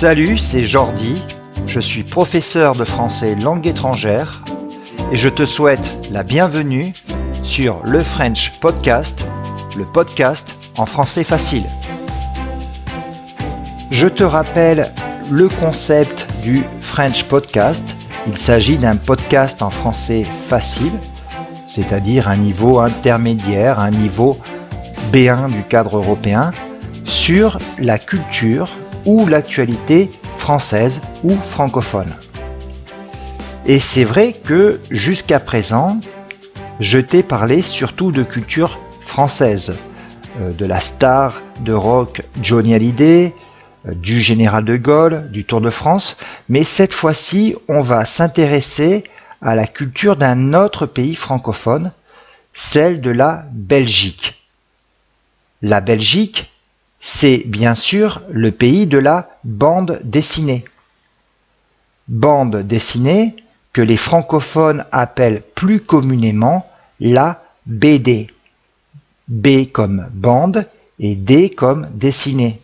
Salut, c'est Jordi. Je suis professeur de français langue étrangère et je te souhaite la bienvenue sur le French Podcast, le podcast en français facile. Je te rappelle le concept du French Podcast. Il s'agit d'un podcast en français facile, c'est-à-dire un niveau intermédiaire, un niveau B1 du cadre européen, sur la culture ou l'actualité française ou francophone. Et c'est vrai que jusqu'à présent, je t'ai parlé surtout de culture française, euh, de la star de rock Johnny Hallyday, euh, du général de Gaulle, du Tour de France, mais cette fois-ci, on va s'intéresser à la culture d'un autre pays francophone, celle de la Belgique. La Belgique, c'est bien sûr le pays de la bande dessinée. Bande dessinée que les francophones appellent plus communément la BD. B comme bande et D comme dessinée.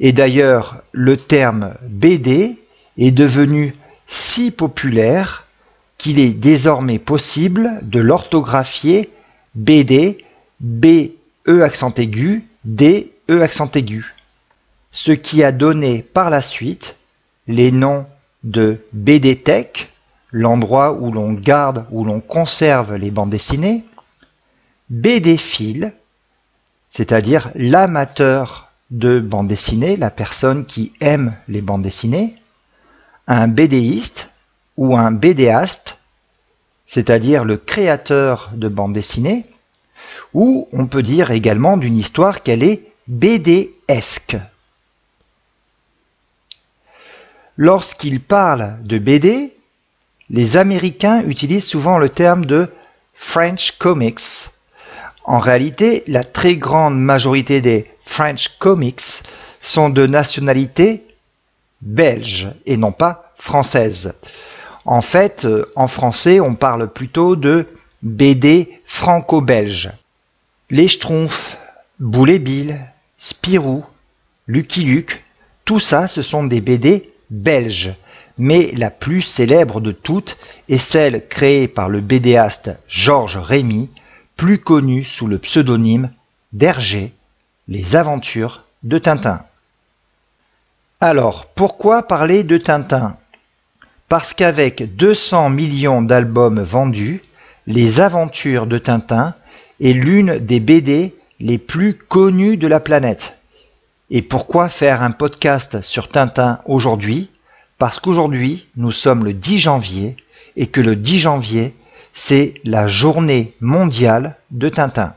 Et d'ailleurs, le terme BD est devenu si populaire qu'il est désormais possible de l'orthographier BD, B, E accent aigu, D, E accent aigu. Ce qui a donné par la suite les noms de BD-Tech, l'endroit où l'on garde, où l'on conserve les bandes dessinées, BD-Fil, c'est-à-dire l'amateur de bande dessinée, la personne qui aime les bandes dessinées, un BDiste ou un BDaste, c'est-à-dire le créateur de bande dessinée, ou on peut dire également d'une histoire qu'elle est BD-esque. Lorsqu'ils parlent de BD, les Américains utilisent souvent le terme de French Comics. En réalité, la très grande majorité des French Comics sont de nationalité belge et non pas française. En fait, euh, en français, on parle plutôt de BD franco-belge. Les Schtroumpfs, Boulet Bill, Spirou, Lucky Luke, tout ça, ce sont des BD belges. Mais la plus célèbre de toutes est celle créée par le BDaste Georges Rémy, plus connu sous le pseudonyme d'Hergé, Les aventures de Tintin. Alors, pourquoi parler de Tintin? Parce qu'avec 200 millions d'albums vendus, Les aventures de Tintin est l'une des BD les plus connues de la planète. Et pourquoi faire un podcast sur Tintin aujourd'hui? Parce qu'aujourd'hui, nous sommes le 10 janvier et que le 10 janvier, c'est la journée mondiale de Tintin.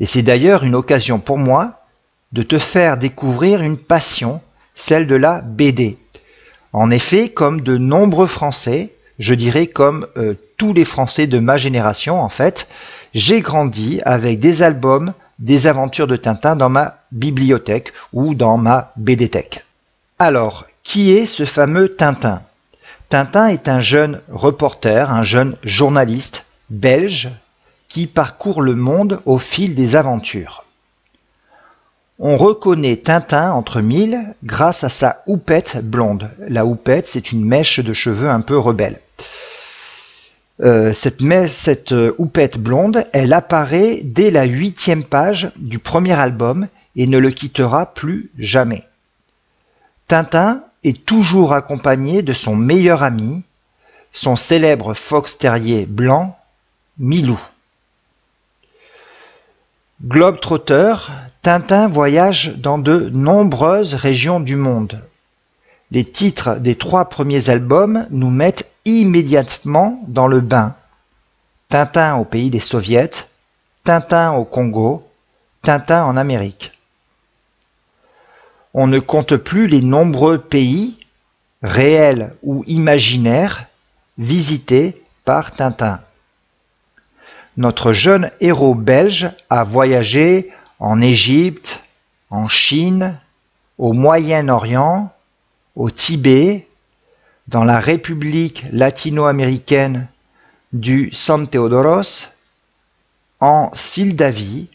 Et c'est d'ailleurs une occasion pour moi de te faire découvrir une passion, celle de la BD. En effet, comme de nombreux Français, je dirais comme euh, tous les Français de ma génération en fait, j'ai grandi avec des albums des aventures de Tintin dans ma bibliothèque ou dans ma BDthèque. Alors, qui est ce fameux Tintin? Tintin est un jeune reporter, un jeune journaliste belge qui parcourt le monde au fil des aventures. On reconnaît Tintin entre mille grâce à sa houppette blonde. La houppette, c'est une mèche de cheveux un peu rebelle. Euh, cette, cette euh, houppette blonde, elle apparaît dès la huitième page du premier album et ne le quittera plus jamais. Tintin est toujours accompagné de son meilleur ami, son célèbre fox terrier blanc, Milou. Globe-trotter, Tintin voyage dans de nombreuses régions du monde. Les titres des trois premiers albums nous mettent immédiatement dans le bain. Tintin au pays des soviets, Tintin au Congo, Tintin en Amérique. On ne compte plus les nombreux pays, réels ou imaginaires, visités par Tintin. Notre jeune héros belge a voyagé en Égypte, en Chine, au Moyen-Orient, au Tibet, dans la République latino-américaine du San Teodoros, en Sildavie,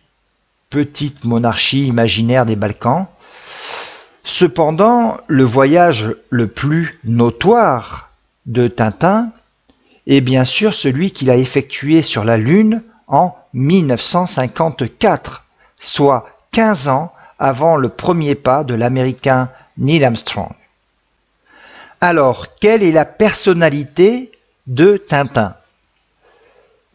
petite monarchie imaginaire des Balkans, Cependant, le voyage le plus notoire de Tintin est bien sûr celui qu'il a effectué sur la Lune en 1954, soit 15 ans avant le premier pas de l'Américain Neil Armstrong. Alors, quelle est la personnalité de Tintin?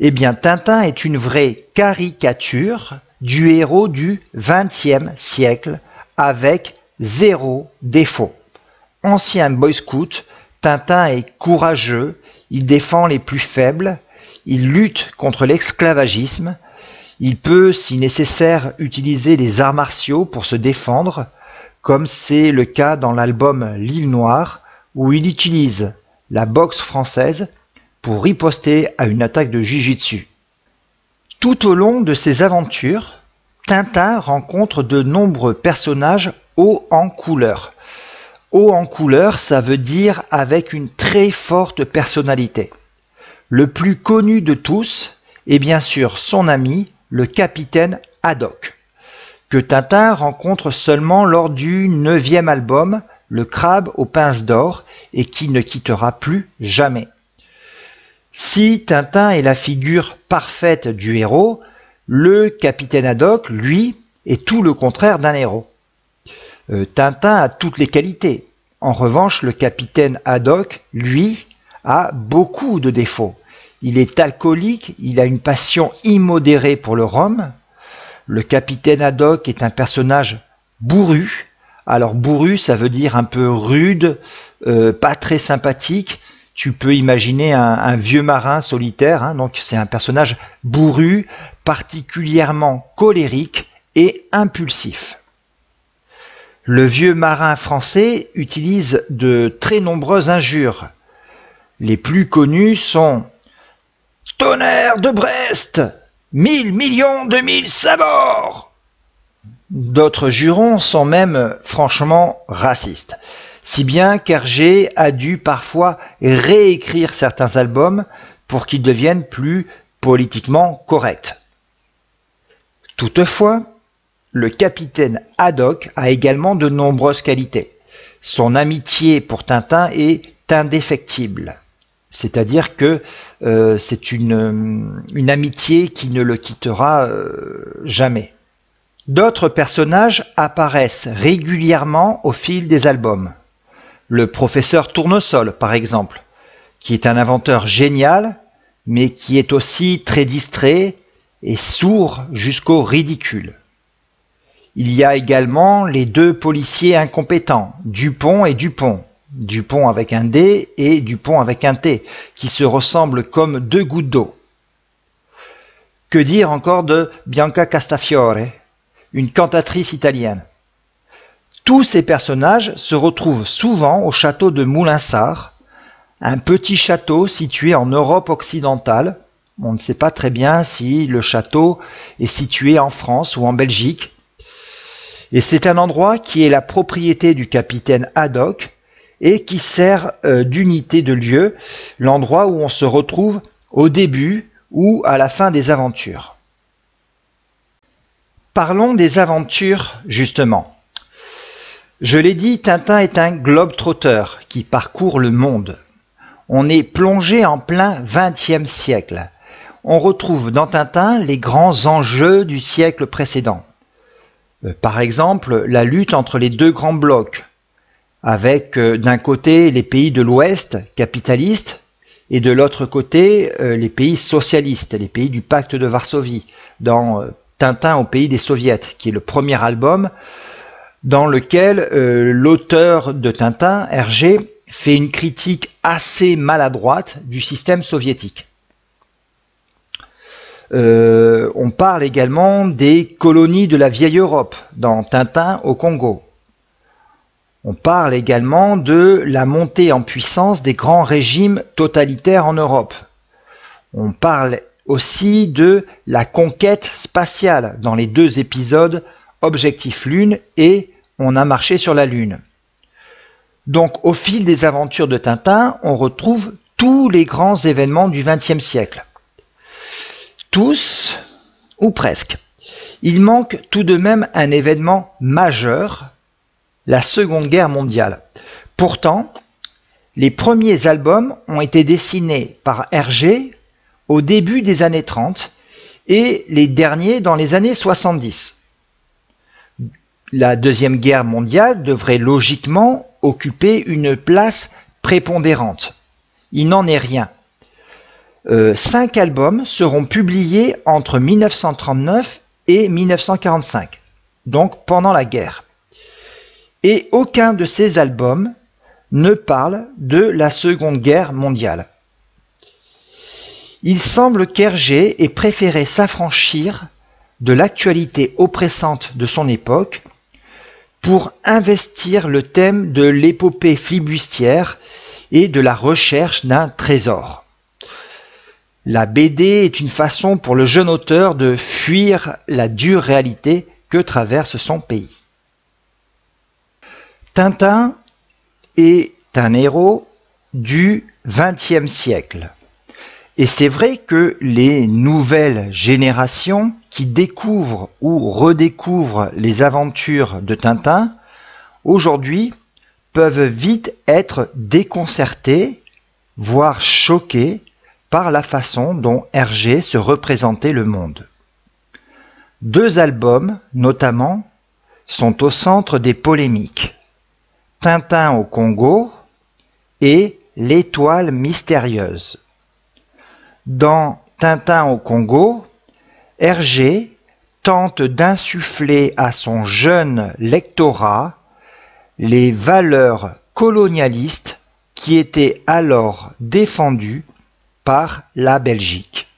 Eh bien, Tintin est une vraie caricature du héros du XXe siècle avec zéro défaut. Ancien boy scout, Tintin est courageux, il défend les plus faibles, il lutte contre l'esclavagisme, il peut, si nécessaire, utiliser les arts martiaux pour se défendre, comme c'est le cas dans l'album L'île Noire, où il utilise la boxe française pour riposter à une attaque de Jiu-Jitsu. Tout au long de ses aventures, Tintin rencontre de nombreux personnages hauts en couleur. Haut en couleur, ça veut dire avec une très forte personnalité. Le plus connu de tous est bien sûr son ami, le capitaine Haddock, que Tintin rencontre seulement lors du neuvième album, Le crabe aux pinces d'or, et qui ne quittera plus jamais. Si Tintin est la figure parfaite du héros, le capitaine Haddock, lui, est tout le contraire d'un héros. Euh, Tintin a toutes les qualités. En revanche, le capitaine Haddock, lui, a beaucoup de défauts. Il est alcoolique, il a une passion immodérée pour le rhum. Le capitaine Haddock est un personnage bourru. Alors bourru, ça veut dire un peu rude, euh, pas très sympathique. Tu peux imaginer un, vieux marin solitaire, hein. donc c'est un personnage bourru, particulièrement colérique et impulsif. Le vieux marin français utilise de très nombreuses injures. Les plus connues sont Tonnerre de Brest Mille millions de mille sabords D'autres jurons sont même franchement racistes. Si bien qu'Hergé a dû parfois réécrire certains albums pour qu'ils deviennent plus politiquement corrects. Toutefois, le capitaine Haddock a également de nombreuses qualités. Son amitié pour Tintin est indéfectible. C'est-à-dire que euh, c'est une, amitié qui ne le quittera euh, jamais. D'autres personnages apparaissent régulièrement au fil des albums. Le professeur Tournesol, par exemple, qui est un inventeur génial, mais qui est aussi très distrait et sourd jusqu'au ridicule. Il y a également les deux policiers incompétents, Dupont et Dupont, Dupont avec un D et Dupont avec un T, qui se ressemblent comme deux gouttes d'eau. Que dire encore de Bianca Castafiore, une cantatrice italienne Tous ces personnages se retrouvent souvent au château de Moulinsart, un petit château situé en Europe occidentale. On ne sait pas très bien si le château est situé en France ou en Belgique, et c'est un endroit qui est la propriété du capitaine Haddock et qui sert euh, d'unité de lieu, l'endroit où on se retrouve au début ou à la fin des aventures. Parlons des aventures, justement. Je l'ai dit, Tintin est un globe-trotteur qui parcourt le monde. On est plongé en plein XXe siècle. On retrouve dans Tintin les grands enjeux du siècle précédent. Euh, par exemple, la lutte entre les deux grands blocs, avec euh, d'un côté les pays de l'Ouest capitalistes et de l'autre côté euh, les pays socialistes, les pays du pacte de Varsovie, dans Tintin au pays des soviets, qui est le premier album dans lequel l'auteur de Tintin, Hergé, fait une critique assez maladroite du système soviétique. Euh, on parle également des colonies de la vieille Europe dans Tintin au Congo. On parle également de la montée en puissance des grands régimes totalitaires en Europe. On parle aussi de la conquête spatiale dans les deux épisodes Objectif Lune et On a marché sur la Lune. Donc au fil des aventures de Tintin, on retrouve tous les grands événements du XXe siècle. Tous, ou presque. Il manque tout de même un événement majeur, la Seconde Guerre mondiale. Pourtant, les premiers albums ont été dessinés par Hergé au début des années 30 et les derniers dans les années 70. La Deuxième Guerre mondiale devrait logiquement occuper une place prépondérante. Il n'en est rien. Euh, cinq albums seront publiés entre 1939 et 1945, donc pendant la guerre. Et aucun de ces albums ne parle de la Seconde Guerre mondiale. Il semble qu'Hergé ait préféré s'affranchir de l'actualité oppressante de son époque pour investir le thème de l'épopée flibustière et de la recherche d'un trésor. La BD est une façon pour le jeune auteur de fuir la dure réalité que traverse son pays. Tintin est un héros du XXe siècle. Et c'est vrai que les nouvelles générations qui découvrent ou redécouvrent les aventures de Tintin, aujourd'hui, peuvent vite être déconcertées, voire choquées par la façon dont Hergé se représentait le monde. Deux albums, notamment, sont au centre des polémiques. Tintin au Congo et L'étoile mystérieuse. Dans Tintin au Congo, Hergé tente d'insuffler à son jeune lectorat les valeurs colonialistes qui étaient alors défendues par la Belgique.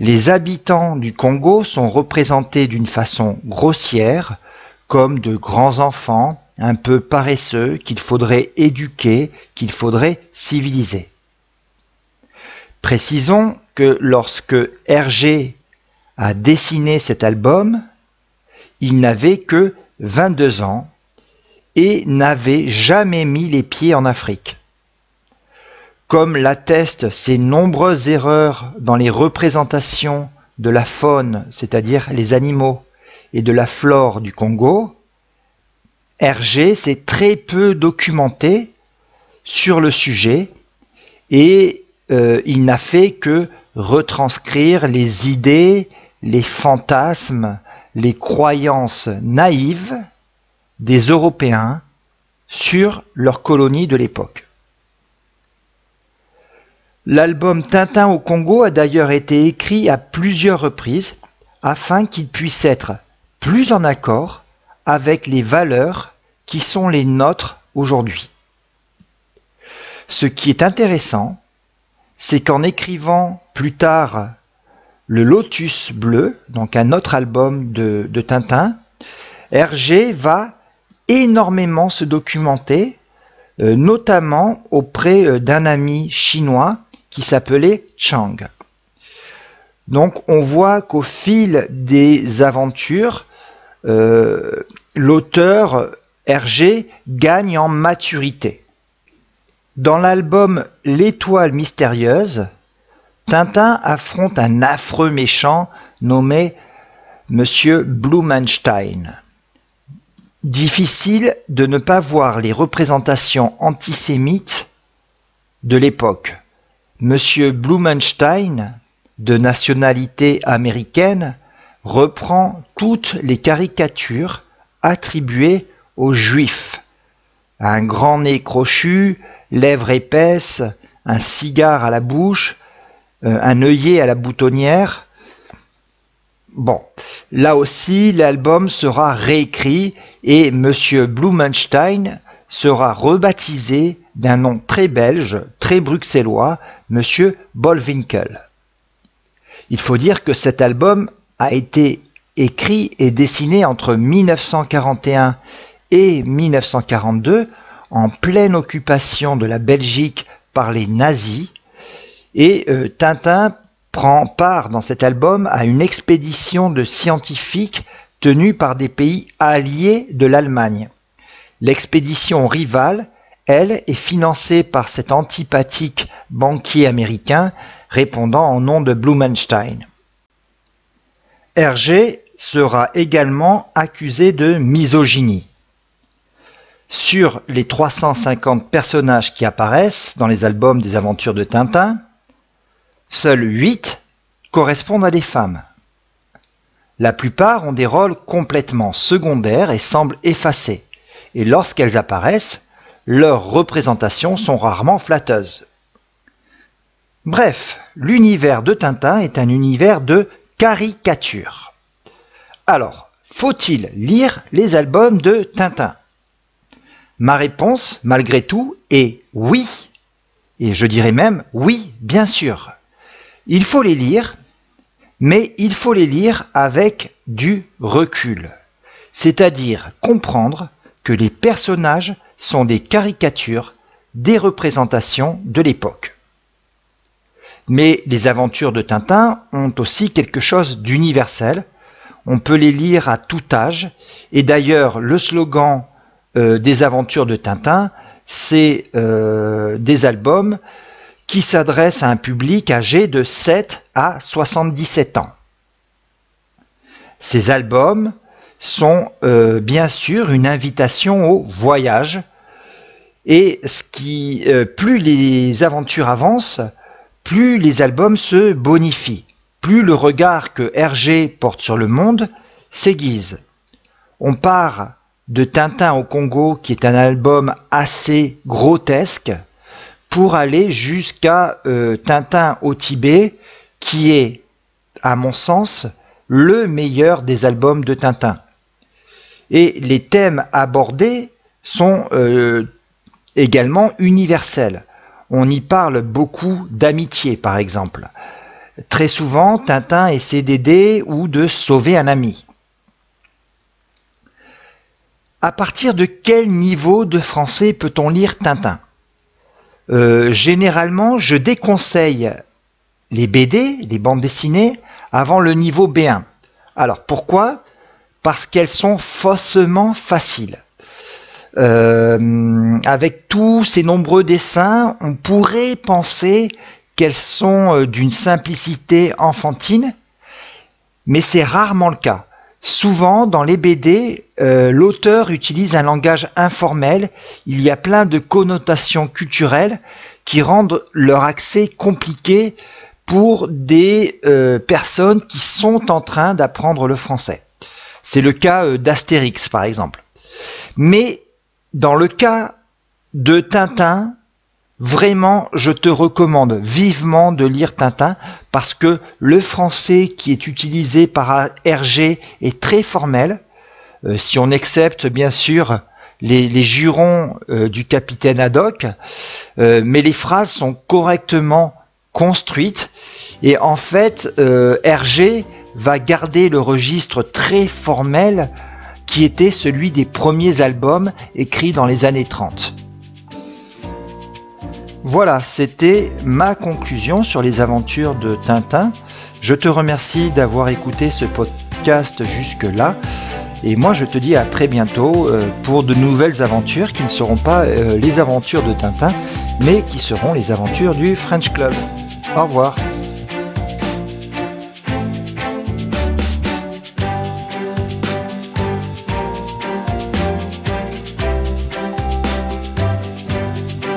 Les habitants du Congo sont représentés d'une façon grossière comme de grands enfants un peu paresseux qu'il faudrait éduquer, qu'il faudrait civiliser. Précisons que lorsque Hergé a dessiné cet album, il n'avait que 22 ans et n'avait jamais mis les pieds en Afrique. Comme l'attestent ses nombreuses erreurs dans les représentations de la faune, c'est-à-dire les animaux, et de la flore du Congo, Hergé s'est très peu documenté sur le sujet et euh, il n'a fait que retranscrire les idées, les fantasmes, les croyances naïves des Européens sur leurs colonies de l'époque. L'album Tintin au Congo a d'ailleurs été écrit à plusieurs reprises afin qu'il puisse être plus en accord avec les valeurs qui sont les nôtres aujourd'hui. Ce qui est intéressant, c'est qu'en écrivant plus tard le Lotus bleu, donc un autre album de, Tintin, Hergé va énormément se documenter, euh, notamment auprès euh, d'un ami chinois qui s'appelait Chang. Donc on voit qu'au fil des aventures, euh, l'auteur Hergé gagne en maturité. Dans l'album L'étoile mystérieuse, Tintin affronte un affreux méchant nommé Monsieur Blumenstein. Difficile de ne pas voir les représentations antisémites de l'époque. Monsieur Blumenstein, de nationalité américaine, reprend toutes les caricatures attribuées aux Juifs. Un grand nez crochu, lèvres épaisses, un cigare à la bouche, euh, un œillet à la boutonnière. Bon, là aussi, l'album sera réécrit et Monsieur Blumenstein sera rebaptisé d'un nom très belge, très bruxellois, Monsieur Bolwinkel. Il faut dire que cet album a été écrit et dessiné entre 1941 et 1942 en pleine occupation de la Belgique par les nazis. Et euh, Tintin prend part dans cet album à une expédition de scientifiques tenue par des pays alliés de l'Allemagne. L'expédition rivale, elle, est financée par cet antipathique banquier américain répondant au nom de Blumenstein. Hergé sera également accusé de misogynie. Sur les 350 personnages qui apparaissent dans les albums des aventures de Tintin, seuls 8 correspondent à des femmes. La plupart ont des rôles complètement secondaires et semblent effacés, et lorsqu'elles apparaissent, leurs représentations sont rarement flatteuses. Bref, l'univers de Tintin est un univers de caricature. Alors, faut-il lire les albums de Tintin? Ma réponse, malgré tout, est oui. Et je dirais même oui, bien sûr. Il faut les lire, mais il faut les lire avec du recul. C'est-à-dire comprendre que les personnages sont des caricatures, des représentations de l'époque. Mais les aventures de Tintin ont aussi quelque chose d'universel. On peut les lire à tout âge. Et d'ailleurs, le slogan euh, des aventures de Tintin, c'est euh, des albums qui s'adressent à un public âgé de 7 à 77 ans. Ces albums sont euh, bien sûr une invitation au voyage et ce qui, plus les aventures avancent, plus les albums se bonifient, plus le regard que Hergé porte sur le monde s'aiguise. On part de Tintin au Congo, qui est un album assez grotesque, pour aller jusqu'à euh, Tintin au Tibet, qui est, à mon sens, le meilleur des albums de Tintin. Et les thèmes abordés sont euh, également universels on y parle beaucoup d'amitié, par exemple. Très souvent, Tintin essaie d'aider ou de sauver un ami. À partir de quel niveau de français peut-on lire Tintin? Euh, Généralement, je déconseille les BD, les bandes dessinées, avant le niveau B1. Alors pourquoi? Parce qu'elles sont faussement faciles. Euh, avec tous ces nombreux dessins, on pourrait penser qu'elles sont euh, d'une simplicité enfantine, mais c'est rarement le cas. Souvent, dans les BD, euh, l'auteur utilise un langage informel, il y a plein de connotations culturelles qui rendent leur accès compliqué pour des personnes qui sont en train d'apprendre le français. C'est le cas d'Astérix, par exemple. Mais dans le cas de Tintin, vraiment, je te recommande vivement de lire Tintin parce que le français qui est utilisé par Hergé est très formel. Euh, si on accepte bien sûr les, jurons euh, du capitaine Haddock, euh, mais les phrases sont correctement construites et en fait Hergé va garder le registre très formel qui était celui des premiers albums écrits dans les années 30. Voilà, c'était ma conclusion sur les aventures de Tintin. Je te remercie d'avoir écouté ce podcast jusque-là. Et moi, je te dis à très bientôt euh, pour de nouvelles aventures qui ne seront pas euh, les aventures de Tintin, mais qui seront les aventures du French Club. Au revoir.